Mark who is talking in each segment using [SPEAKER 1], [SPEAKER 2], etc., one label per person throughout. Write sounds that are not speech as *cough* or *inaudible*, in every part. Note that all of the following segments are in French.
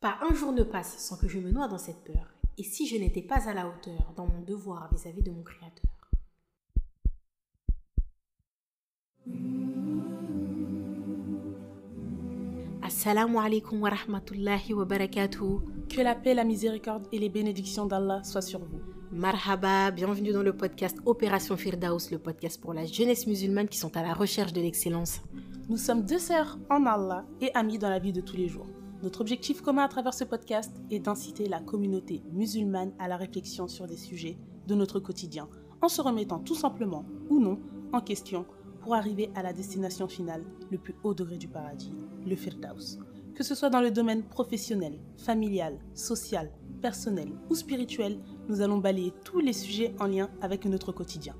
[SPEAKER 1] Pas un jour ne passe sans que je me noie dans cette peur. Et si je n'étais pas à la hauteur dans mon devoir vis-à-vis de mon Créateur? Assalamu alaikum wa rahmatullahi wa barakatuh.
[SPEAKER 2] Que la paix, la miséricorde et les bénédictions d'Allah soient sur vous.
[SPEAKER 1] Marhaba, bienvenue dans le podcast Opération Firdaus, le podcast pour la jeunesse musulmane qui sont à la recherche de l'excellence.
[SPEAKER 2] Nous sommes deux sœurs en Allah et amies dans la vie de tous les jours. Notre objectif commun à travers ce podcast est d'inciter la communauté musulmane à la réflexion sur des sujets de notre quotidien, en se remettant tout simplement ou non en question pour arriver à la destination finale, le plus haut degré du paradis, le Firdaus. Que ce soit dans le domaine professionnel, familial, social, personnel ou spirituel, nous allons balayer tous les sujets en lien avec notre quotidien.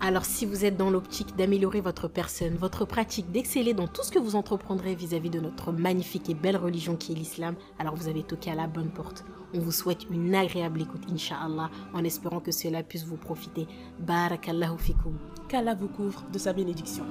[SPEAKER 1] Alors si vous êtes dans l'optique d'améliorer votre personne, votre pratique, d'exceller dans tout ce que vous entreprendrez vis-à-vis de notre magnifique et belle religion qui est l'islam, alors vous avez toqué à la bonne porte. On vous souhaite une agréable écoute, inshallah, en espérant que cela puisse vous profiter. Barakallahu fikum.
[SPEAKER 2] Qu'Allah vous couvre de sa bénédiction.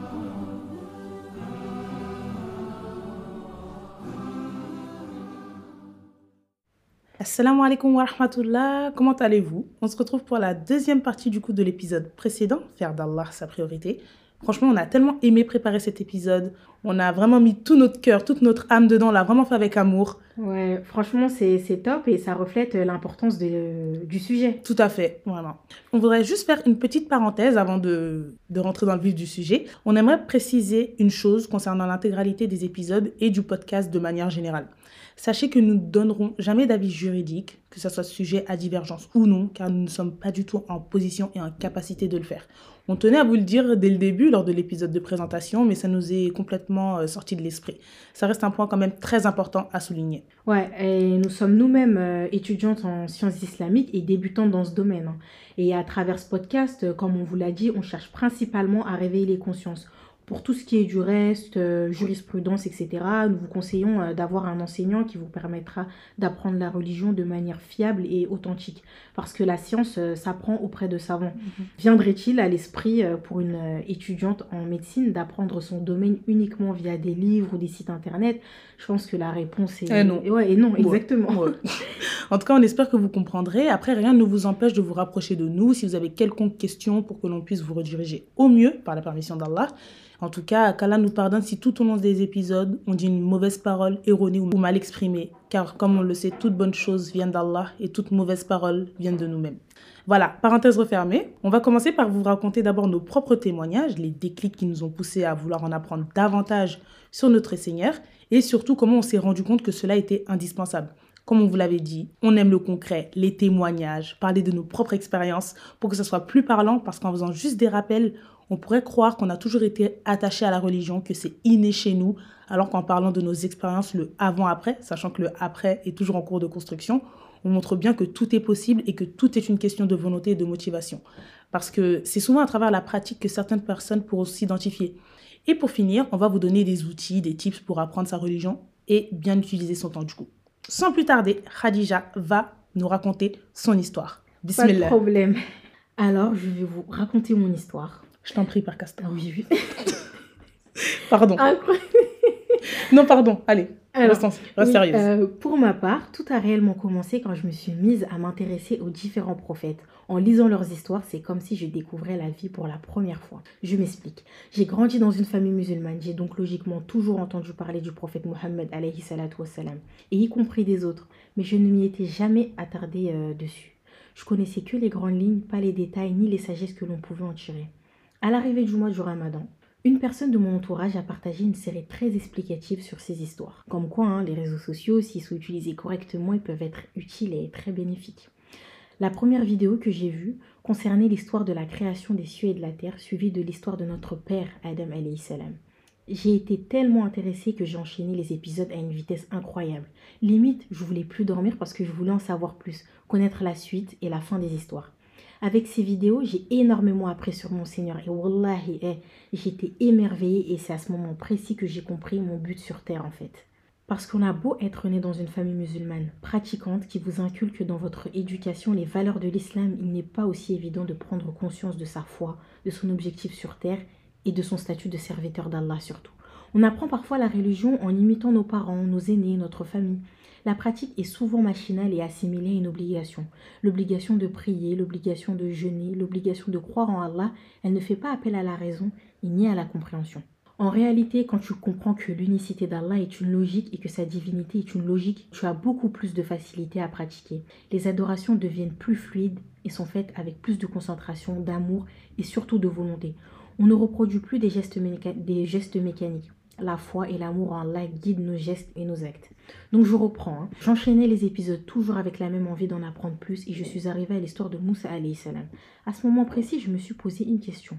[SPEAKER 2] Assalamu alaikum wa rahmatullah, comment allez-vous? On se retrouve pour la deuxième partie du coup de l'épisode précédent, faire d'Allah sa priorité. Franchement, on a tellement aimé préparer cet épisode. On a vraiment mis tout notre cœur, toute notre âme dedans. On l'a vraiment fait avec amour.
[SPEAKER 1] Ouais, franchement, c'est top et ça reflète l'importance du sujet.
[SPEAKER 2] Tout à fait, vraiment. On voudrait juste faire une petite parenthèse avant de, de rentrer dans le vif du sujet. On aimerait préciser une chose concernant l'intégralité des épisodes et du podcast de manière générale. Sachez que nous ne donnerons jamais d'avis juridique, que ce soit sujet à divergence ou non, car nous ne sommes pas du tout en position et en capacité de le faire. On tenait à vous le dire dès le début lors de l'épisode de présentation, mais ça nous est complètement euh, sorti de l'esprit. Ça reste un point quand même très important à souligner.
[SPEAKER 1] Ouais, et nous sommes nous-mêmes euh, étudiantes en sciences islamiques et débutantes dans ce domaine. Hein. Et à travers ce podcast, euh, comme on vous l'a dit, on cherche principalement à réveiller les consciences. Pour tout ce qui est du reste, euh, jurisprudence, etc., nous vous conseillons euh, d'avoir un enseignant qui vous permettra d'apprendre la religion de manière fiable et authentique. Parce que la science euh, s'apprend auprès de savants. Mhm. Viendrait-il à l'esprit pour une étudiante en médecine d'apprendre son domaine uniquement via des livres ou des sites internet? Je pense que la réponse est...
[SPEAKER 2] Eh non.
[SPEAKER 1] Ouais, et non, exactement. *laughs*
[SPEAKER 2] en tout cas, on espère que vous comprendrez. Après, rien ne vous empêche de vous rapprocher de nous si vous avez quelconque question pour que l'on puisse vous rediriger au mieux par la permission d'Allah. En tout cas, qu'Allah nous pardonne si tout au long des épisodes, on dit une mauvaise parole erronée ou mal exprimée. Car comme on le sait, toute bonne chose vient d'Allah et toute mauvaise parole vient de nous-mêmes. Voilà, parenthèse refermée. On va commencer par vous raconter d'abord nos propres témoignages, les déclics qui nous ont poussés à vouloir en apprendre davantage sur notre Seigneur et surtout comment on s'est rendu compte que cela était indispensable. Comme on vous l'avait dit, on aime le concret, les témoignages, parler de nos propres expériences pour que ce soit plus parlant parce qu'en faisant juste des rappels, on pourrait croire qu'on a toujours été attaché à la religion, que c'est inné chez nous, alors qu'en parlant de nos expériences, le avant-après, sachant que le après est toujours en cours de construction, on montre bien que tout est possible et que tout est une question de volonté et de motivation. Parce que c'est souvent à travers la pratique que certaines personnes pourront s'identifier. Et pour finir, on va vous donner des outils, des tips pour apprendre sa religion et bien utiliser son temps du coup. Sans plus tarder, Khadija va nous raconter son histoire.
[SPEAKER 1] Bismillah. Pas de problème. Alors, je vais vous raconter mon histoire.
[SPEAKER 2] Je t'en prie, par Castor.
[SPEAKER 1] Oui, oui. *laughs*
[SPEAKER 2] pardon. non, pardon. Allez, Alors, reste, sérieuse.
[SPEAKER 1] Euh, pour ma part, tout a réellement commencé quand je me suis mise à m'intéresser aux différents prophètes. En lisant leurs histoires, c'est comme si je découvrais la vie pour la première fois. Je m'explique. J'ai grandi dans une famille musulmane. J'ai donc logiquement toujours entendu parler du prophète Mohammed alayhi et y compris des autres, mais je ne m'y étais jamais attardée euh, dessus. Je connaissais que les grandes lignes, pas les détails ni les sagesses que l'on pouvait en tirer. À l'arrivée du mois du ramadan, une personne de mon entourage a partagé une série très explicative sur ces histoires. Comme quoi, hein, les réseaux sociaux, s'ils sont utilisés correctement, ils peuvent être utiles et très bénéfiques. La première vidéo que j'ai vue concernait l'histoire de la création des cieux et de la terre, suivie de l'histoire de notre père Adam salam. J'ai été tellement intéressée que j'ai enchaîné les épisodes à une vitesse incroyable. Limite, je voulais plus dormir parce que je voulais en savoir plus, connaître la suite et la fin des histoires. Avec ces vidéos, j'ai énormément appris sur mon Seigneur. Et wallahi, eh, j'étais émerveillée et c'est à ce moment précis que j'ai compris mon but sur Terre en fait. Parce qu'on a beau être né dans une famille musulmane pratiquante qui vous inculque dans votre éducation les valeurs de l'islam, il n'est pas aussi évident de prendre conscience de sa foi, de son objectif sur terre et de son statut de serviteur d'Allah surtout. On apprend parfois la religion en imitant nos parents, nos aînés, notre famille. La pratique est souvent machinale et assimilée à une obligation. L'obligation de prier, l'obligation de jeûner, l'obligation de croire en Allah, elle ne fait pas appel à la raison ni à la compréhension. En réalité, quand tu comprends que l'unicité d'Allah est une logique et que sa divinité est une logique, tu as beaucoup plus de facilité à pratiquer. Les adorations deviennent plus fluides et sont faites avec plus de concentration, d'amour et surtout de volonté. On ne reproduit plus des gestes, mécaniques. La foi et l'amour en Allah guident nos gestes et nos actes. Donc je reprends. Hein. J'enchaînais les épisodes toujours avec la même envie d'en apprendre plus et je suis arrivée à l'histoire de Moussa salam. À ce moment précis, je me suis posé une question.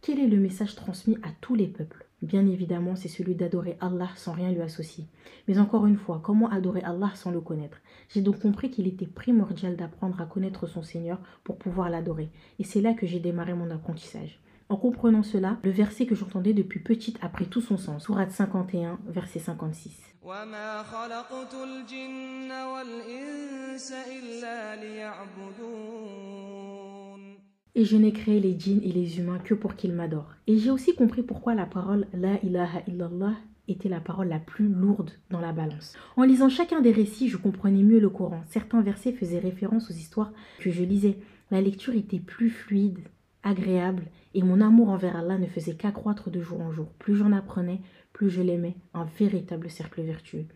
[SPEAKER 1] Quel est le message transmis à tous les peuples? Bien évidemment, c'est celui d'adorer Allah sans rien lui associer. Mais encore une fois, comment adorer Allah sans le connaître? J'ai donc compris qu'il était primordial d'apprendre à connaître son Seigneur pour pouvoir l'adorer. Et c'est là que j'ai démarré mon apprentissage. En comprenant cela, le verset que j'entendais depuis petite a pris tout son sens. Sourate 51, verset 56. Et je n'ai créé les djinns et les humains que pour qu'ils m'adorent. Et j'ai aussi compris pourquoi la parole La ilaha illallah était la parole la plus lourde dans la balance. En lisant chacun des récits, je comprenais mieux le Coran. Certains versets faisaient référence aux histoires que je lisais. La lecture était plus fluide, agréable, et mon amour envers Allah ne faisait qu'accroître de jour en jour. Plus j'en apprenais, plus je l'aimais, un véritable cercle vertueux.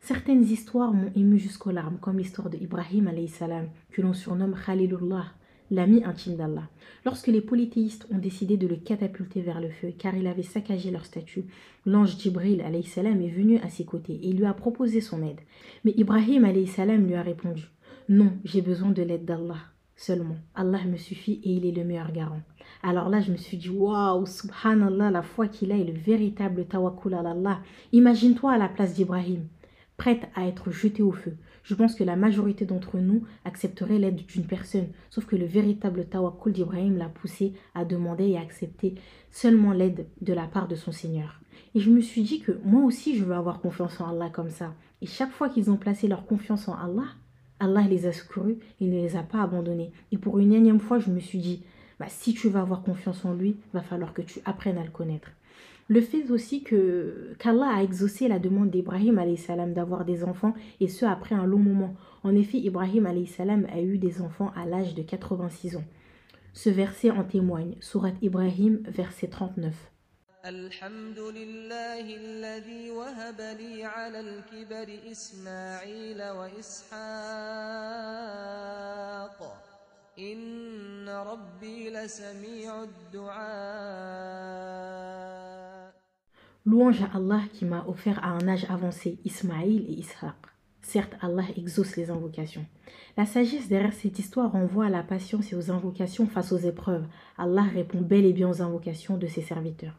[SPEAKER 1] Certaines histoires m'ont ému jusqu'aux larmes, comme l'histoire de Ibrahim salam, que l'on surnomme Khalilullah, l'ami intime d'Allah. Lorsque les polythéistes ont décidé de le catapulter vers le feu, car il avait saccagé leur statue, l'ange Jibril salam est venu à ses côtés et lui a proposé son aide. Mais Ibrahim salam lui a répondu Non, j'ai besoin de l'aide d'Allah seulement. Allah me suffit et il est le meilleur garant. Alors là, je me suis dit, waouh, subhanallah, la foi qu'il a est le véritable tawakkul à Allah. Imagine-toi à la place d'Ibrahim, prête à être jeté au feu je pense que la majorité d'entre nous accepterait l'aide d'une personne. Sauf que le véritable tawakkul d'Ibrahim l'a poussé à demander et à accepter seulement l'aide de la part de son Seigneur. Et je me suis dit que moi aussi je veux avoir confiance en Allah comme ça. Et chaque fois qu'ils ont placé leur confiance en Allah, Allah les a secourus et ne les a pas abandonnés. Et pour une énième fois, je me suis dit, bah, si tu veux avoir confiance en lui, va falloir que tu apprennes à le connaître. Le fait aussi que qu'Allah a exaucé la demande d'Ibrahim salam d'avoir des enfants et ce après un long moment. En effet, Ibrahim salam a eu des enfants à l'âge de 86 ans. Ce verset en témoigne. Surat Ibrahim, verset 39. Louange à Allah qui m'a offert à un âge avancé Ismaïl et Ishaq. Certes, Allah exauce les invocations. La sagesse derrière cette histoire renvoie à la patience et aux invocations face aux épreuves. Allah répond bel et bien aux invocations de ses serviteurs.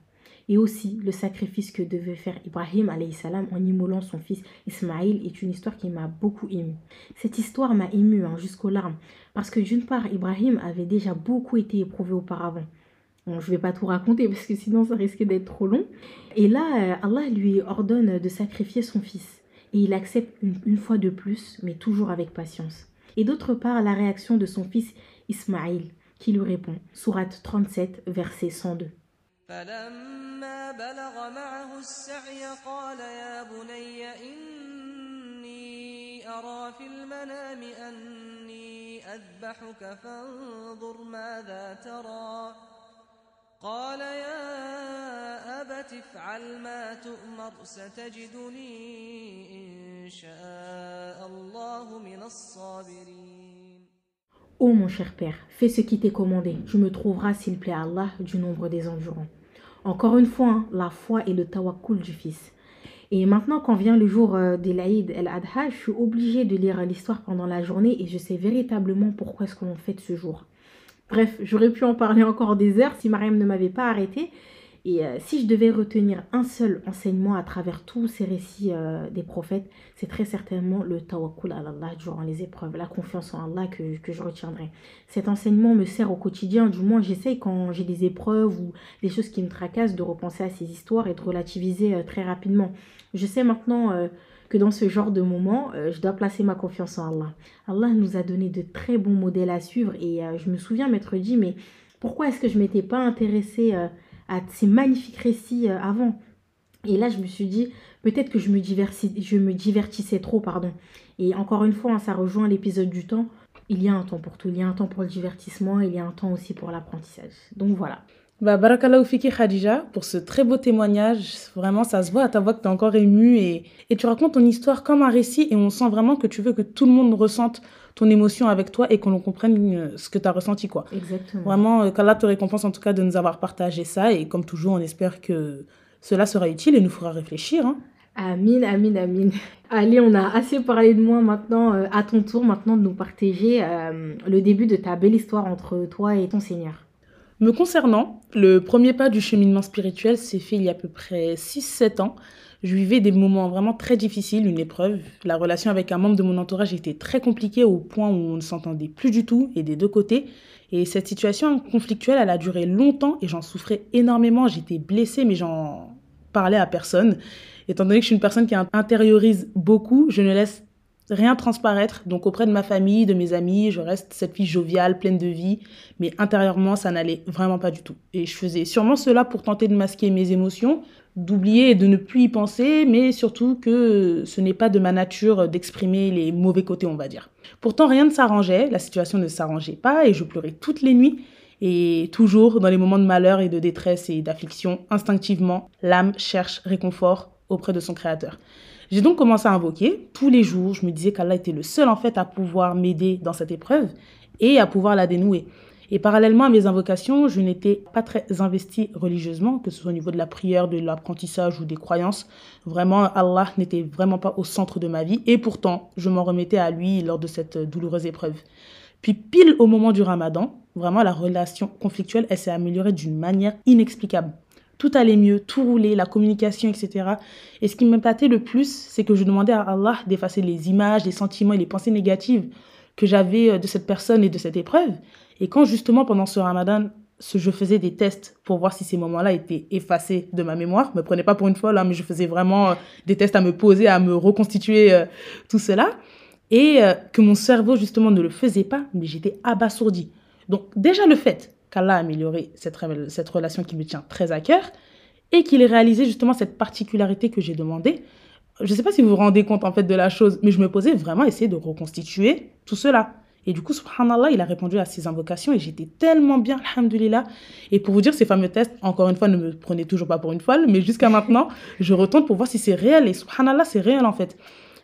[SPEAKER 1] Et aussi, le sacrifice que devait faire Ibrahim salam en immolant son fils Ismaïl est une histoire qui m'a beaucoup ému. Cette histoire m'a ému hein, jusqu'aux larmes, parce que d'une part, Ibrahim avait déjà beaucoup été éprouvé auparavant. Bon, je ne vais pas tout raconter parce que sinon ça risquait d'être trop long. Et là, euh, Allah lui ordonne de sacrifier son fils. Et il accepte une, fois de plus, mais toujours avec patience. Et d'autre part, la réaction de son fils Ismaïl, qui lui répond. Sourate 37, verset 102.
[SPEAKER 3] فلما بلغ معه السعي قال يا بني إني أرى في المنام أني أذبحك فانظر ماذا ترى. قال يا أبت افعل ما تؤمر ستجدني إن شاء الله من الصابرين.
[SPEAKER 1] Ô oh mon cher Père, fais ce qui t'est commandé, tu me trouveras, s'il plaît à Allah, du nombre des endurants. Encore une fois, hein, la foi et le tawakkul du Fils. Et maintenant, quand vient le jour euh, de l'Aïd el-Adha, je suis obligée de lire l'histoire pendant la journée et je sais véritablement pourquoi est-ce qu'on fait ce jour. Bref, j'aurais pu en parler encore des heures si Mariam ne m'avait pas arrêté. Et euh, si je devais retenir un seul enseignement à travers tous ces récits euh, des prophètes, c'est très certainement le tawakkul à Allah durant les épreuves, la confiance en Allah que, que je retiendrai. Cet enseignement me sert au quotidien, du moins j'essaye quand j'ai des épreuves ou des choses qui me tracassent de repenser à ces histoires et de relativiser euh, très rapidement. Je sais maintenant que dans ce genre de moment, je dois placer ma confiance en Allah. Allah nous a donné de très bons modèles à suivre et je me souviens m'être dit, mais pourquoi est-ce que je m'étais pas intéressée à ces magnifiques récits avant Et là, je me suis dit, Peut-être que je me, je me divertissais trop, pardon. Et encore une fois, hein, ça rejoint l'épisode du temps. Il y a un temps pour tout. Il y a un temps pour le divertissement. Il y a un temps aussi pour l'apprentissage. Donc voilà.
[SPEAKER 2] Bah, barakallahu fiki Khadija pour ce très beau témoignage. Vraiment, ça se voit à ta voix que tu es encore émue et, et tu racontes ton histoire comme un récit et on sent vraiment que tu veux que tout le monde ressente ton émotion avec toi et qu'on comprenne euh, ce que tu as ressenti. Quoi.
[SPEAKER 1] Exactement.
[SPEAKER 2] Vraiment, euh, qu'Allah te récompense en tout cas de nous avoir partagé ça et comme toujours, on espère que cela sera utile et nous fera réfléchir. Hein.
[SPEAKER 1] Amin, amin, amin. Allez, on a assez parlé de moi maintenant. Euh, à ton tour maintenant de nous partager le début de ta belle histoire entre toi et ton Seigneur.
[SPEAKER 2] Me concernant, le premier pas du cheminement spirituel s'est fait il y a à peu près 6-7 ans. Je vivais des moments vraiment très difficiles, une épreuve. La relation avec un membre de mon entourage était très compliquée au point où on ne s'entendait plus du tout et des deux côtés. Et cette situation conflictuelle, elle a duré longtemps et j'en souffrais énormément. J'étais blessée, mais j'en parlais à personne. Étant donné que je suis une personne qui intériorise beaucoup, je ne laisse rien transparaître. Donc auprès de ma famille, de mes amis, je reste cette fille joviale, pleine de vie, mais intérieurement, ça n'allait vraiment pas du tout. Et je faisais sûrement cela pour tenter de masquer mes émotions, d'oublier et de ne plus y penser, mais surtout que ce n'est pas de ma nature d'exprimer les mauvais côtés, on va dire. Pourtant, rien ne s'arrangeait, la situation ne s'arrangeait pas et je pleurais toutes les nuits. Et toujours, dans les moments de malheur et de détresse et d'affliction, instinctivement, l'âme cherche réconfort auprès de son Créateur. J'ai donc commencé à invoquer tous les jours. Je me disais qu'Allah était le seul en fait à pouvoir m'aider dans cette épreuve et à pouvoir la dénouer. Et parallèlement à mes invocations, je n'étais pas très investie religieusement, que ce soit au niveau de la prière, de l'apprentissage ou des croyances. Vraiment, Allah n'était vraiment pas au centre de ma vie. Et pourtant, je m'en remettais à lui lors de cette douloureuse épreuve. Puis pile au moment du ramadan, vraiment la relation conflictuelle, elle s'est améliorée d'une manière inexplicable tout allait mieux, tout roulait, la communication, etc. Et ce qui m'épatait le plus, c'est que je demandais à Allah d'effacer les images, les sentiments et les pensées négatives que j'avais euh, de cette personne et de cette épreuve. Et quand justement pendant ce ramadan, je faisais des tests pour voir si ces moments-là étaient effacés de ma mémoire, me prenez pas pour une folle, hein, mais je faisais vraiment euh, des tests à me poser, à me reconstituer euh, tout cela, et que mon cerveau justement ne le faisait pas, mais j'étais abasourdi. Donc déjà le fait qu'Allah a amélioré cette, cette relation qui me tient très à cœur et qu'il ait réalisé justement cette particularité que j'ai demandé. Je ne sais pas si vous vous rendez compte en fait de la chose, mais je me posais vraiment à essayer de reconstituer tout cela. Et du coup, subhanallah, il a répondu à ces invocations et j'étais tellement bien, alhamdulillah. Et pour vous dire, ces fameux tests, encore une fois, ne me prenez toujours pas pour une folle, mais jusqu'à maintenant, *laughs* je retourne pour voir si c'est réel. Et subhanallah, c'est réel en fait.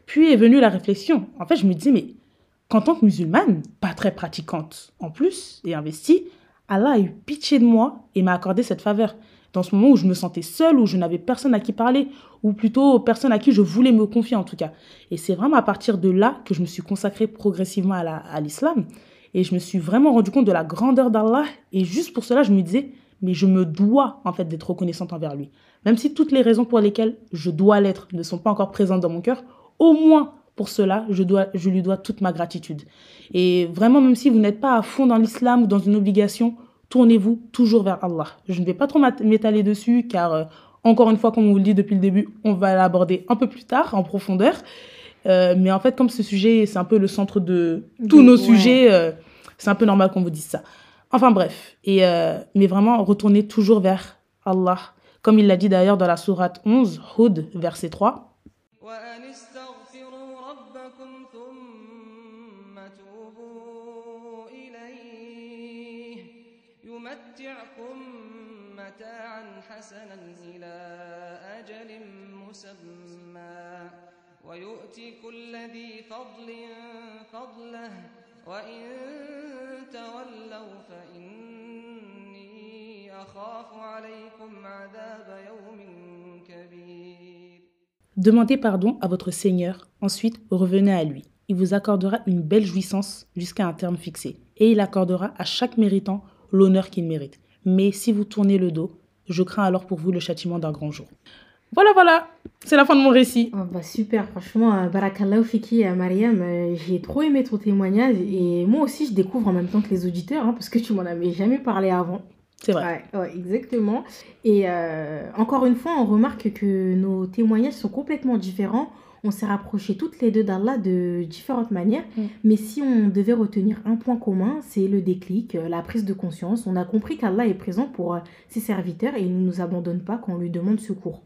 [SPEAKER 2] Puis est venue la réflexion. En fait, je me disais, mais qu'en tant que musulmane, pas très pratiquante en plus et investie, Allah a eu pitié de moi et m'a accordé cette faveur. Dans ce moment où je me sentais seule, où je n'avais personne à qui parler, ou plutôt personne à qui je voulais me confier en tout cas. Et c'est vraiment à partir de là que je me suis consacrée progressivement à l'islam. Et je me suis vraiment rendu compte de la grandeur d'Allah. Et juste pour cela, je me disais, mais je me dois en fait d'être reconnaissante envers lui. Même si toutes les raisons pour lesquelles je dois l'être ne sont pas encore présentes dans mon cœur, au moins pour cela, je, dois, je lui dois toute ma gratitude. Et vraiment, même si vous n'êtes pas à fond dans l'islam ou dans une obligation, tournez-vous toujours vers Allah. Je ne vais pas trop m'étaler dessus car, euh, encore une fois, comme on vous le dit depuis le début, on va l'aborder un peu plus tard, en profondeur. Euh, mais en fait, comme ce sujet, c'est un peu le centre de tous nos sujets, euh, c'est un peu normal qu'on vous dise ça. Enfin bref, et, mais vraiment, retournez toujours vers Allah. Comme il l'a dit d'ailleurs dans la sourate 11, Hud, verset 3. Demandez pardon à votre Seigneur, ensuite revenez à lui. Il vous accordera une belle jouissance jusqu'à un terme fixé, et il accordera à chaque méritant l'honneur qu'il mérite. Mais si vous tournez le dos, je crains alors pour vous le châtiment d'un grand jour. Voilà, voilà, c'est la fin de mon récit.
[SPEAKER 1] Oh, bah super, franchement, euh, Barakallahu Fiki, euh, Mariam, euh, j'ai trop aimé ton témoignage et moi aussi je découvre en même temps que les auditeurs hein, parce que tu m'en avais jamais parlé avant.
[SPEAKER 2] C'est vrai.
[SPEAKER 1] Ouais, exactement. Et encore une fois, on remarque que nos témoignages sont complètement différents. On s'est rapprochés toutes les deux d'Allah de différentes manières. Mm. Mais si on devait retenir un point commun, c'est le déclic, la prise de conscience. On a compris qu'Allah est présent pour ses serviteurs et il ne nous abandonne pas quand on lui demande secours.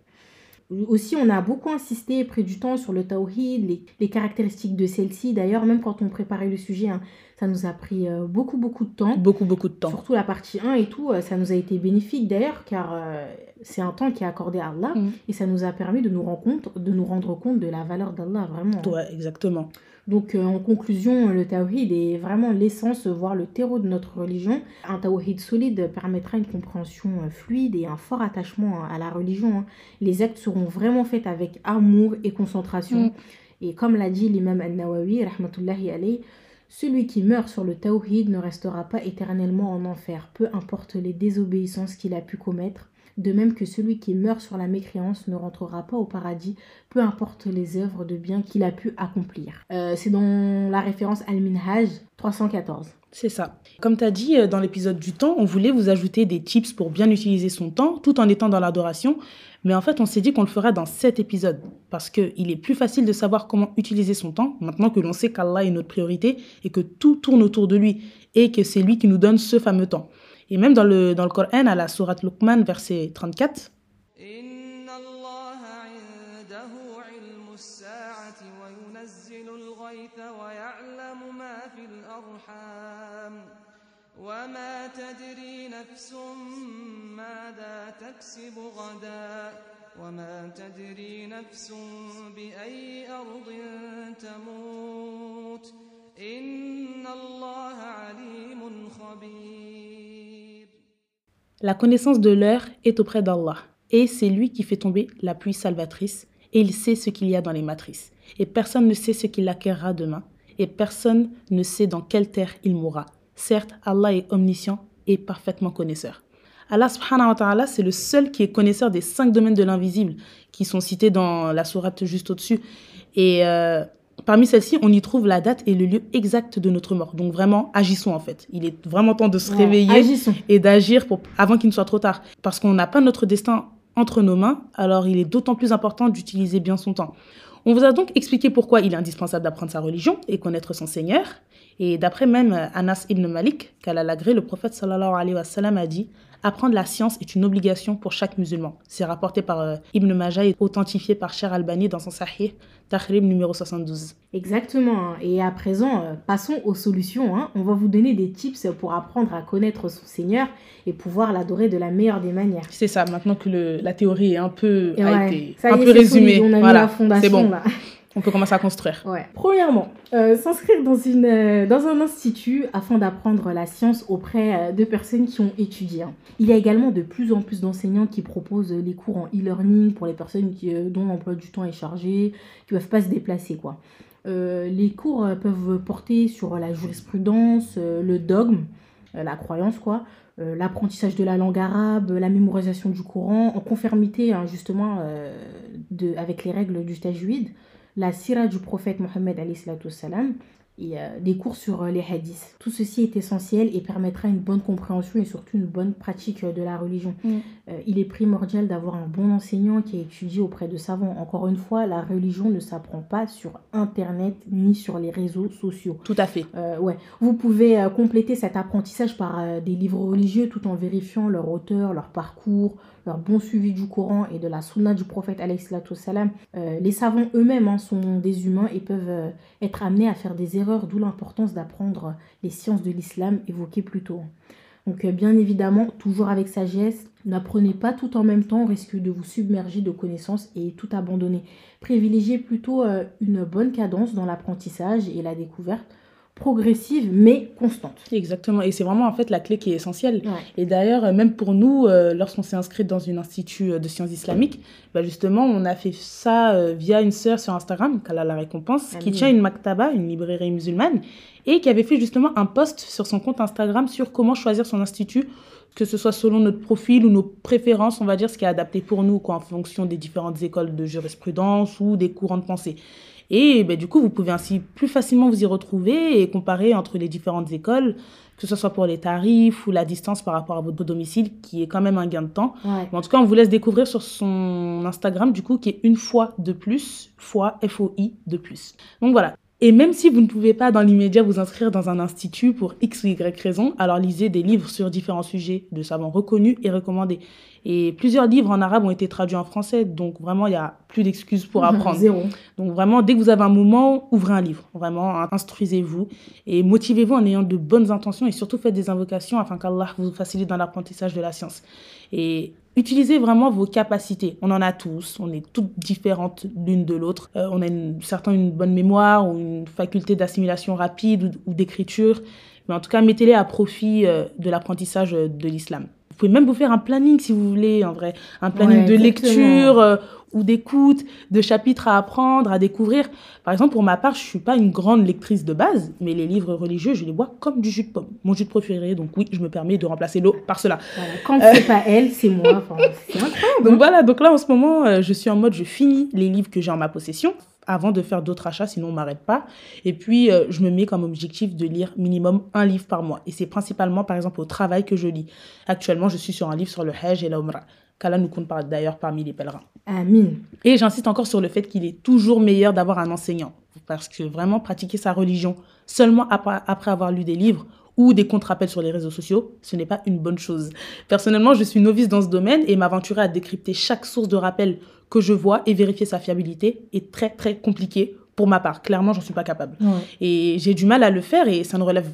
[SPEAKER 1] Aussi, on a beaucoup insisté près du temps sur le tawhid, les, les caractéristiques de celle-ci. D'ailleurs, même quand on préparait le sujet, hein, ça nous a pris euh, beaucoup, beaucoup de temps.
[SPEAKER 2] Beaucoup, beaucoup de temps.
[SPEAKER 1] Surtout la partie 1 et tout, euh, ça nous a été bénéfique d'ailleurs, car euh, c'est un temps qui est accordé à Allah
[SPEAKER 2] Mhm.
[SPEAKER 1] et ça nous a permis de nous, rendre compte, de nous rendre compte de la valeur d'Allah, vraiment.
[SPEAKER 2] Ouais, exactement.
[SPEAKER 1] Donc, euh, en conclusion, le tawhid est vraiment l'essence, voire le terreau de notre religion. Un tawhid solide permettra une compréhension euh, fluide et un fort attachement à la religion. hein. Les actes seront vraiment faits avec amour et concentration.
[SPEAKER 2] Mm.
[SPEAKER 1] Et comme l'a dit l'imam al-Nawawi, rahmatullahi alayh, celui qui meurt sur le tawhid ne restera pas éternellement en enfer, peu importe les désobéissances qu'il a pu commettre. De même que celui qui meurt sur la mécréance ne rentrera pas au paradis, peu importe les œuvres de bien qu'il a pu accomplir. Euh, c'est dans la référence Al-Minhaj 314.
[SPEAKER 2] C'est ça. Comme tu as dit euh, dans l'épisode du temps, on voulait vous ajouter des tips pour bien utiliser son temps tout en étant dans l'adoration. Mais en fait, on s'est dit qu'on le fera dans cet épisode parce qu'il est plus facile de savoir comment utiliser son temps maintenant que l'on sait qu'Allah est notre priorité et que tout tourne autour de lui et que c'est lui qui nous donne ce fameux temps. Et même dans le, dans le Coran, à la sourate Luqman, verset 34,
[SPEAKER 3] إن الله عنده علم الساعة وينزل الغيث ويعلم ما في الأرحام وما تدري نفس ماذا تكسب غدا وما تدري نفس بأي أرض تموت إن الله عليم خبير
[SPEAKER 2] La connaissance de l'heure est auprès d'Allah, et c'est lui qui fait tomber la pluie salvatrice, et il sait ce qu'il y a dans les matrices. Et personne ne sait ce qu'il acquérera demain, et personne ne sait dans quelle terre il mourra. Certes, Allah est omniscient et parfaitement connaisseur. Allah subhanahu wa ta'ala, c'est le seul qui est connaisseur des cinq domaines de l'invisible, qui sont cités dans la sourate juste au-dessus. Et euh, parmi celles-ci, on y trouve la date et le lieu exact de notre mort. Donc vraiment, agissons en fait. Il est vraiment temps de se
[SPEAKER 1] Ouais,
[SPEAKER 2] réveiller
[SPEAKER 1] Agissons.
[SPEAKER 2] et d'agir pour, avant qu'il ne soit trop tard. Parce qu'on n'a pas notre destin entre nos mains, alors il est d'autant plus important d'utiliser bien son temps. On vous a donc expliqué pourquoi il est indispensable d'apprendre sa religion et connaître son Seigneur. Et d'après même euh, Anas ibn Malik, qu'Allah l'agré, le prophète sallallahu alayhi wa sallam a dit Apprendre la science est une obligation pour chaque musulman. C'est rapporté par euh, Ibn Majah et authentifié par Cher Albani dans son Sahih, Tahrim numéro 72.
[SPEAKER 1] Exactement. hein. Et à présent, euh, passons aux solutions. hein. On va vous donner des tips pour apprendre à connaître son Seigneur et pouvoir l'adorer de la meilleure des manières.
[SPEAKER 2] C'est ça, maintenant que le- la théorie est un peu, a été un
[SPEAKER 1] est,
[SPEAKER 2] peu résumée.
[SPEAKER 1] solide, on a
[SPEAKER 2] voilà,
[SPEAKER 1] mis la fondation
[SPEAKER 2] c'est bon,
[SPEAKER 1] là.
[SPEAKER 2] On peut commencer à construire.
[SPEAKER 1] Ouais. Premièrement, euh, s'inscrire dans, une, euh, dans un institut afin d'apprendre la science auprès euh, de personnes qui ont étudié. hein. Il y a également de plus en plus d'enseignants qui proposent les cours en e-learning pour les personnes qui, dont l'emploi du temps est chargé, qui ne peuvent pas se déplacer. Quoi. Euh, les cours peuvent porter sur la jurisprudence, le dogme, la croyance, quoi, euh, l'apprentissage de la langue arabe, la mémorisation du Coran, en conformité hein, justement euh, de, avec les règles du tajwid, la sira du prophète Mohammed et euh, des cours sur euh, les hadiths. Tout ceci est essentiel et permettra une bonne compréhension et surtout une bonne pratique euh, de la religion.
[SPEAKER 2] Mm.
[SPEAKER 1] Il est primordial d'avoir un bon enseignant qui a étudié auprès de savants. Encore une fois, la religion ne s'apprend pas sur Internet ni sur les réseaux sociaux.
[SPEAKER 2] Tout à fait.
[SPEAKER 1] Euh, ouais. Vous pouvez compléter cet apprentissage par des livres religieux tout en vérifiant leur auteur, leur parcours, leur bon suivi du Coran et de la sunna du prophète wassalam. Euh, les savants eux-mêmes hein, sont des humains et peuvent euh, être amenés à faire des erreurs, d'où l'importance d'apprendre les sciences de l'islam évoquées plus tôt. Donc euh, bien évidemment, toujours avec sagesse, n'apprenez pas tout en même temps au risque de vous submerger de connaissances et tout abandonner. Privilégiez plutôt une bonne cadence dans l'apprentissage et la découverte, progressive mais constante.
[SPEAKER 2] Exactement. Et c'est vraiment en fait la clé qui est essentielle.
[SPEAKER 1] Ouais.
[SPEAKER 2] Et d'ailleurs, euh, même pour nous, euh, lorsqu'on s'est inscrit dans un institut euh, de sciences islamiques, bah justement, on a fait ça euh, via une sœur sur Instagram, qu'elle a la récompense, qui tient une maktaba, une librairie musulmane, et qui avait fait justement un post sur son compte Instagram sur comment choisir son institut, que ce soit selon notre profil ou nos préférences, on va dire ce qui est adapté pour nous, quoi, en fonction des différentes écoles de jurisprudence ou des courants de pensée. Et bah, du coup, vous pouvez ainsi plus facilement vous y retrouver et comparer entre les différentes écoles, que ce soit pour les tarifs ou la distance par rapport à votre domicile, qui est quand même un gain de temps.
[SPEAKER 1] Ouais.
[SPEAKER 2] Mais en tout cas, on vous laisse découvrir sur son Instagram, du coup, qui est une fois de plus, fois F-O-I de plus. Donc voilà. Et même si vous ne pouvez pas dans l'immédiat vous inscrire dans un institut pour X ou Y raison, alors lisez des livres sur différents sujets de savants reconnus et recommandés. Et plusieurs livres en arabe ont été traduits en français, donc vraiment, il n'y a plus d'excuses pour *laughs* apprendre.
[SPEAKER 1] Zéro.
[SPEAKER 2] Donc vraiment, dès que vous avez un moment, ouvrez un livre. Vraiment, instruisez-vous et motivez-vous en ayant de bonnes intentions et surtout faites des invocations afin qu'Allah vous facilite dans l'apprentissage de la science. Et utilisez vraiment vos capacités. On en a tous, on est toutes différentes l'une de l'autre. Euh, on a une, certains une bonne mémoire ou une faculté d'assimilation rapide ou, d'écriture. Mais en tout cas, mettez-les à profit euh, de l'apprentissage euh, de l'islam. Vous pouvez même vous faire un planning si vous voulez, en vrai. Un planning
[SPEAKER 1] Ouais,
[SPEAKER 2] de lecture euh, ou d'écoute, de chapitres à apprendre, à découvrir. Par exemple, pour ma part, je suis pas une grande lectrice de base, mais les livres religieux, je les bois comme du jus de pomme. Mon jus de préféré, donc oui, je me permets de remplacer l'eau par cela.
[SPEAKER 1] Voilà. Quand c'est pas elle, c'est moi. Enfin, c'est incroyable.
[SPEAKER 2] Donc voilà, donc là en ce moment, euh, je suis en mode, je finis les livres que j'ai en ma possession avant de faire d'autres achats, sinon on m'arrête pas. Et puis, euh, je me mets comme objectif de lire minimum un livre par mois. Et c'est principalement, par exemple, au travail que je lis. Actuellement, je suis sur un livre sur le Hajj et la Umrah, qu'Allah nous compte par- d'ailleurs parmi les pèlerins.
[SPEAKER 1] Amine.
[SPEAKER 2] Et j'insiste encore sur le fait qu'il est toujours meilleur d'avoir un enseignant. Parce que vraiment, pratiquer sa religion seulement après avoir lu des livres ou des contre-appels sur les réseaux sociaux, ce n'est pas une bonne chose. Personnellement, je suis novice dans ce domaine et m'aventurer à décrypter chaque source de rappel que je vois et vérifier sa fiabilité est très très compliqué pour ma part. Clairement, j'en suis pas capable.
[SPEAKER 1] Ouais.
[SPEAKER 2] Et j'ai du mal à le faire et ça ne relève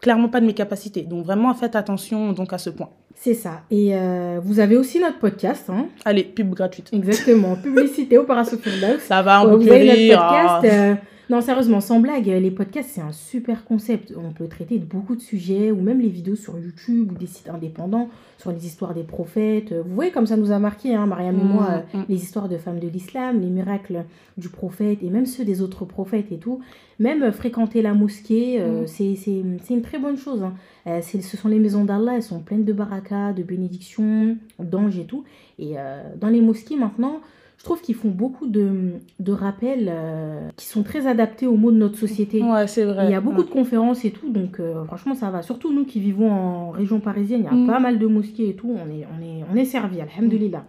[SPEAKER 2] clairement pas de mes capacités. Donc vraiment, faites attention donc à ce point.
[SPEAKER 1] C'est ça. Et euh, vous avez aussi notre podcast. Hein.
[SPEAKER 2] Allez, pub gratuite.
[SPEAKER 1] Exactement. *laughs* Publicité Opération Firdaus.
[SPEAKER 2] Ça va, on
[SPEAKER 1] Ouais,
[SPEAKER 2] peut
[SPEAKER 1] vous
[SPEAKER 2] plus
[SPEAKER 1] avez notre podcast.
[SPEAKER 2] Ah.
[SPEAKER 1] euh, Non, sérieusement, sans blague, les podcasts, c'est un super concept. On peut traiter de beaucoup de sujets, ou même les vidéos sur YouTube, ou des sites indépendants, sur les histoires des prophètes. Vous voyez comme ça nous a marqué, hein, Mariam et
[SPEAKER 2] Mm,
[SPEAKER 1] moi, euh,
[SPEAKER 2] mm.
[SPEAKER 1] les histoires de femmes de l'islam, les miracles du prophète, et même ceux des autres prophètes et tout. Même euh, fréquenter la mosquée, euh,
[SPEAKER 2] Mm.
[SPEAKER 1] c'est c'est- c'est une très bonne chose. hein. Euh, c'est- ce sont les maisons d'Allah, elles sont pleines de baraka, de bénédictions, d'anges et tout. Et euh, dans les mosquées maintenant, je trouve qu'ils font beaucoup de, de rappels euh, qui sont très adaptés aux mots de notre société.
[SPEAKER 2] Ouais, c'est vrai.
[SPEAKER 1] Il y a beaucoup
[SPEAKER 2] Ouais.
[SPEAKER 1] de conférences et tout, donc euh, franchement ça va. Surtout nous qui vivons en région parisienne, il y a
[SPEAKER 2] Mm.
[SPEAKER 1] pas mal de mosquées et tout, on est, on est, on est servi, alhamdoulilah.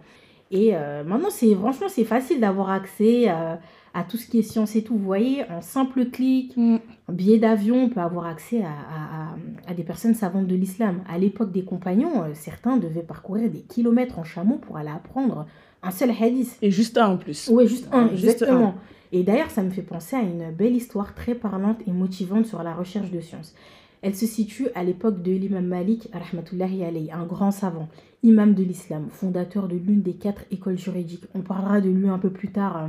[SPEAKER 1] Et euh, maintenant, c'est franchement, c'est facile d'avoir accès à, à tout ce qui est science et tout. Vous voyez, en simple clic,
[SPEAKER 2] Mm.
[SPEAKER 1] un billet d'avion, on peut avoir accès à, à- des personnes savantes de l'islam. À l'époque des compagnons, certains devaient parcourir des kilomètres en chameau pour aller apprendre un seul hadith.
[SPEAKER 2] Et juste un en plus.
[SPEAKER 1] Oui, juste un,
[SPEAKER 2] juste
[SPEAKER 1] exactement. Et d'ailleurs, ça me fait penser à une belle histoire très parlante et motivante sur la recherche de science. Elle se situe à l'époque de l'imam Malik, rahmatullahi alayhi, un grand savant, imam de l'islam, fondateur de l'une des quatre écoles juridiques. On parlera de lui un peu plus tard, euh,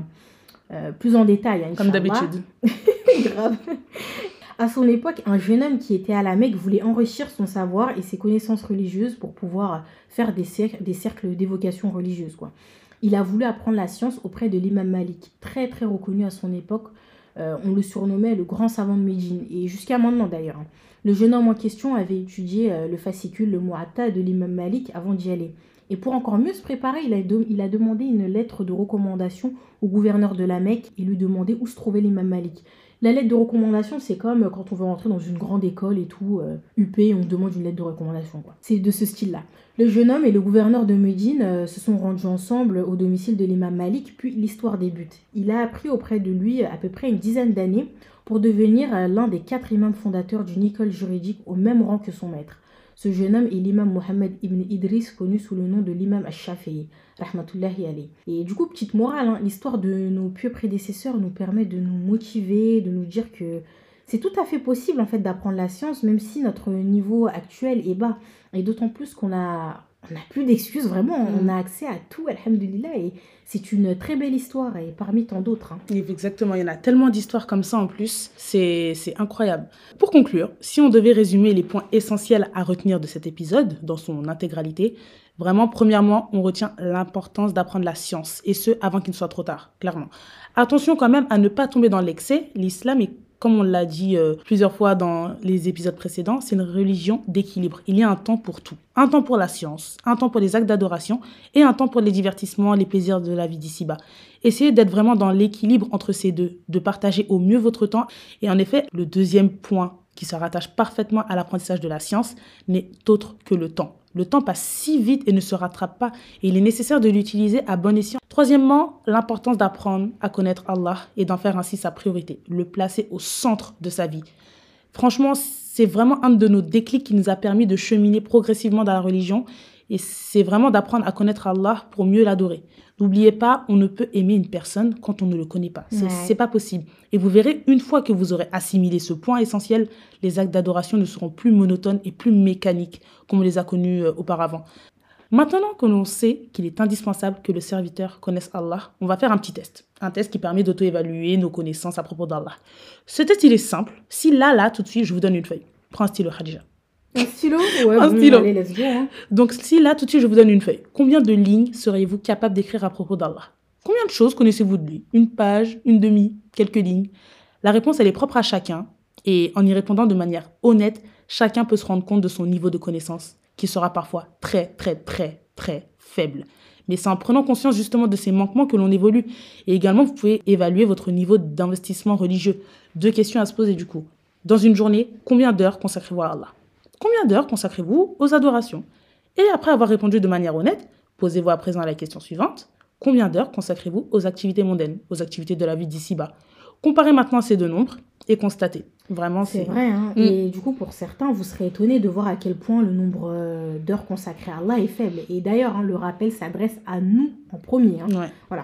[SPEAKER 1] euh, plus en détail.
[SPEAKER 2] Comme d'habitude. *laughs*
[SPEAKER 1] Grave. À son époque, un jeune homme qui était à la Mecque voulait enrichir son savoir et ses connaissances religieuses pour pouvoir faire des, cercles, des cercles d'évocation religieuse. Quoi. Il a voulu apprendre la science auprès de l'imam Malik, très très reconnu à son époque. Euh, on le surnommait le grand savant de Médine, et jusqu'à maintenant d'ailleurs. hein. Le jeune homme en question avait étudié euh, le fascicule, le Mu'atta de l'imam Malik avant d'y aller. Et pour encore mieux se préparer, il a, il a demandé une lettre de recommandation au gouverneur de la Mecque et lui demandait où se trouvait l'imam Malik. La lettre de recommandation, c'est comme quand on veut rentrer dans une grande école et tout, euh, UP, on demande une lettre de recommandation. C'est de ce style-là. Le jeune homme et le gouverneur de Médine euh, se sont rendus ensemble au domicile de l'imam Malik, puis l'histoire débute. Il a appris auprès de lui à peu près une dizaine d'années pour devenir euh, l'un des quatre imams fondateurs d'une école juridique au même rang que son maître. Ce jeune homme est l'imam Mohammed ibn Idris, connu sous le nom de l'imam al-Shafi'i, rahmatullahi alayhi. Et du coup, petite morale, hein, l'histoire de nos pieux prédécesseurs nous permet de nous motiver, de nous dire que c'est tout à fait possible en fait d'apprendre la science, même si notre niveau actuel est bas. Et d'autant plus qu'on a, on n'a plus d'excuses, vraiment, on
[SPEAKER 2] Mm.
[SPEAKER 1] a accès à tout, alhamdulillah, et c'est une très belle histoire, et parmi tant d'autres. hein.
[SPEAKER 2] Exactement, il y en a tellement d'histoires comme ça en plus, c'est c'est incroyable. Pour conclure, si on devait résumer les points essentiels à retenir de cet épisode dans son intégralité, vraiment, premièrement, on retient l'importance d'apprendre la science, et ce, avant qu'il ne soit trop tard, clairement. Attention quand même à ne pas tomber dans l'excès, l'islam est comme on l'a dit euh, plusieurs fois dans les épisodes précédents, c'est une religion d'équilibre. Il y a un temps pour tout. Un temps pour la science, un temps pour les actes d'adoration et un temps pour les divertissements, les plaisirs de la vie d'ici-bas. Essayez d'être vraiment dans l'équilibre entre ces deux, de partager au mieux votre temps. Et en effet, le deuxième point qui se rattache parfaitement à l'apprentissage de la science n'est autre que le temps. Le temps passe si vite et ne se rattrape pas. Et il est nécessaire de l'utiliser à bon escient. Troisièmement, l'importance d'apprendre à connaître Allah et d'en faire ainsi sa priorité, le placer au centre de sa vie. Franchement, c'est vraiment un de nos déclics qui nous a permis de cheminer progressivement dans la religion et c'est vraiment d'apprendre à connaître Allah pour mieux l'adorer. N'oubliez pas, on ne peut aimer une personne quand on ne le connaît pas. C'est
[SPEAKER 1] Ouais.
[SPEAKER 2] pas possible. Et vous verrez, une fois que vous aurez assimilé ce point essentiel, les actes d'adoration ne seront plus monotones et plus mécaniques comme on les a connus euh, auparavant. Maintenant que l'on sait qu'il est indispensable que le serviteur connaisse Allah, on va faire un petit test. Un test qui permet d'auto-évaluer nos connaissances à propos d'Allah. Ce test, il est simple. Si là, là, tout de suite, je vous donne une feuille. Prends un stylo, Khadija.
[SPEAKER 1] Un stylo? Ouais,
[SPEAKER 2] Un stylo.
[SPEAKER 1] allez, let's go. hein.
[SPEAKER 2] Donc, si là, tout de suite, je vous donne une feuille, combien de lignes seriez-vous capable d'écrire à propos d'Allah? Combien de choses connaissez-vous de lui? Une page, une demi, quelques lignes? La réponse, elle est propre à chacun. Et en y répondant de manière honnête, chacun peut se rendre compte de son niveau de connaissance, qui sera parfois très, très, très, très faible. Mais c'est en prenant conscience justement de ces manquements que l'on évolue. Et également, vous pouvez évaluer votre niveau d'investissement religieux. Deux questions à se poser du coup. Dans une journée, combien d'heures consacrez-vous à Allah? Combien d'heures consacrez-vous aux adorations? Et après avoir répondu de manière honnête, posez-vous à présent la question suivante. Combien d'heures consacrez-vous aux activités mondaines, aux activités de la vie d'ici-bas? Comparez maintenant ces deux nombres et constatez. Vraiment,
[SPEAKER 1] C'est vrai. Hein.
[SPEAKER 2] Mm.
[SPEAKER 1] Et du coup, pour certains, vous serez étonnés de voir à quel point le nombre euh, d'heures consacrées à Allah est faible. Et d'ailleurs, hein, le rappel s'adresse à nous en premier. hein.
[SPEAKER 2] Ouais.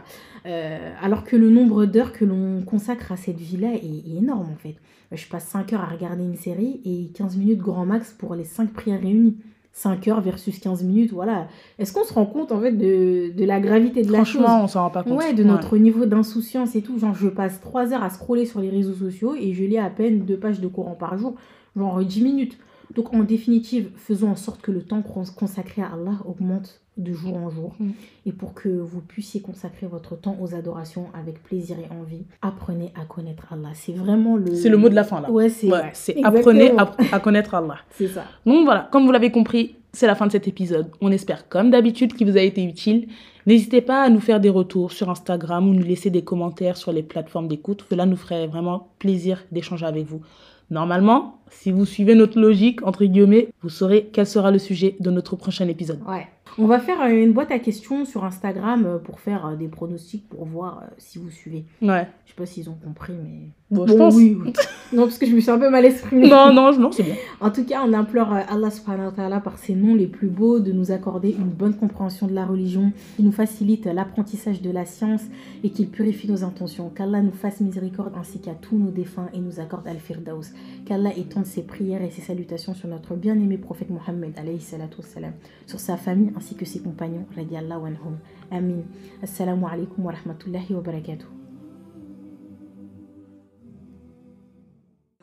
[SPEAKER 1] Euh, alors que le nombre d'heures que l'on consacre à cette vie-là est, est énorme en fait. Je passe 5 heures à regarder une série et 15 minutes grand max pour les 5 prières réunies. 5 heures versus 15 minutes, voilà. Est-ce qu'on se rend compte en fait de, de la gravité de la chose?
[SPEAKER 2] Franchement, on s'en rend pas compte.
[SPEAKER 1] Ouais, de notre niveau d'insouciance et tout. Genre, je passe 3 heures à scroller sur les réseaux sociaux et je lis à peine 2 pages de Coran par jour, genre 10 minutes. Donc, en définitive, faisons en sorte que le temps cons- consacré à Allah augmente de jour en jour.
[SPEAKER 2] Mm.
[SPEAKER 1] Et pour que vous puissiez consacrer votre temps aux adorations avec plaisir et envie, apprenez à connaître Allah. C'est vraiment le.
[SPEAKER 2] C'est le mot de la fin là.
[SPEAKER 1] Ouais, c'est
[SPEAKER 2] Ouais, c'est apprenez à, à connaître Allah. *laughs*
[SPEAKER 1] c'est ça.
[SPEAKER 2] Donc voilà, comme vous l'avez compris, c'est la fin de cet épisode. On espère, comme d'habitude, qu'il vous a été utile. N'hésitez pas à nous faire des retours sur Instagram ou nous laisser des commentaires sur les plateformes d'écoute. Cela nous ferait vraiment plaisir d'échanger avec vous. Normalement, si vous suivez notre logique, entre guillemets, vous saurez quel sera le sujet de notre prochain épisode.
[SPEAKER 1] Ouais. On va faire euh, une boîte à questions sur Instagram euh, pour faire euh, des pronostics pour voir si vous suivez.
[SPEAKER 2] Ouais.
[SPEAKER 1] Je sais pas s'ils ont compris, mais.
[SPEAKER 2] Bon, je
[SPEAKER 1] Bon,
[SPEAKER 2] pense.
[SPEAKER 1] oui, oui. *laughs* non, parce que je me suis un peu mal exprimée.
[SPEAKER 2] Non, non, non, c'est bien.
[SPEAKER 1] En tout cas, on implore euh, Allah subhanahu wa ta'ala par ses noms les plus beaux de nous accorder une bonne compréhension de la religion, qui nous facilite l'apprentissage de la science et qu'il purifie nos intentions. Qu'Allah nous fasse miséricorde ainsi qu'à tous nos défunts et nous accorde al-firdaus. Qu'Allah étende ses prières et ses salutations sur notre bien-aimé prophète Mohammed alayhi salatu wassalam, sur sa famille ainsi que ses compagnons radiallahu anhum. Amin. Assalamu alaikum wa rahmatullahi wa barakatuh.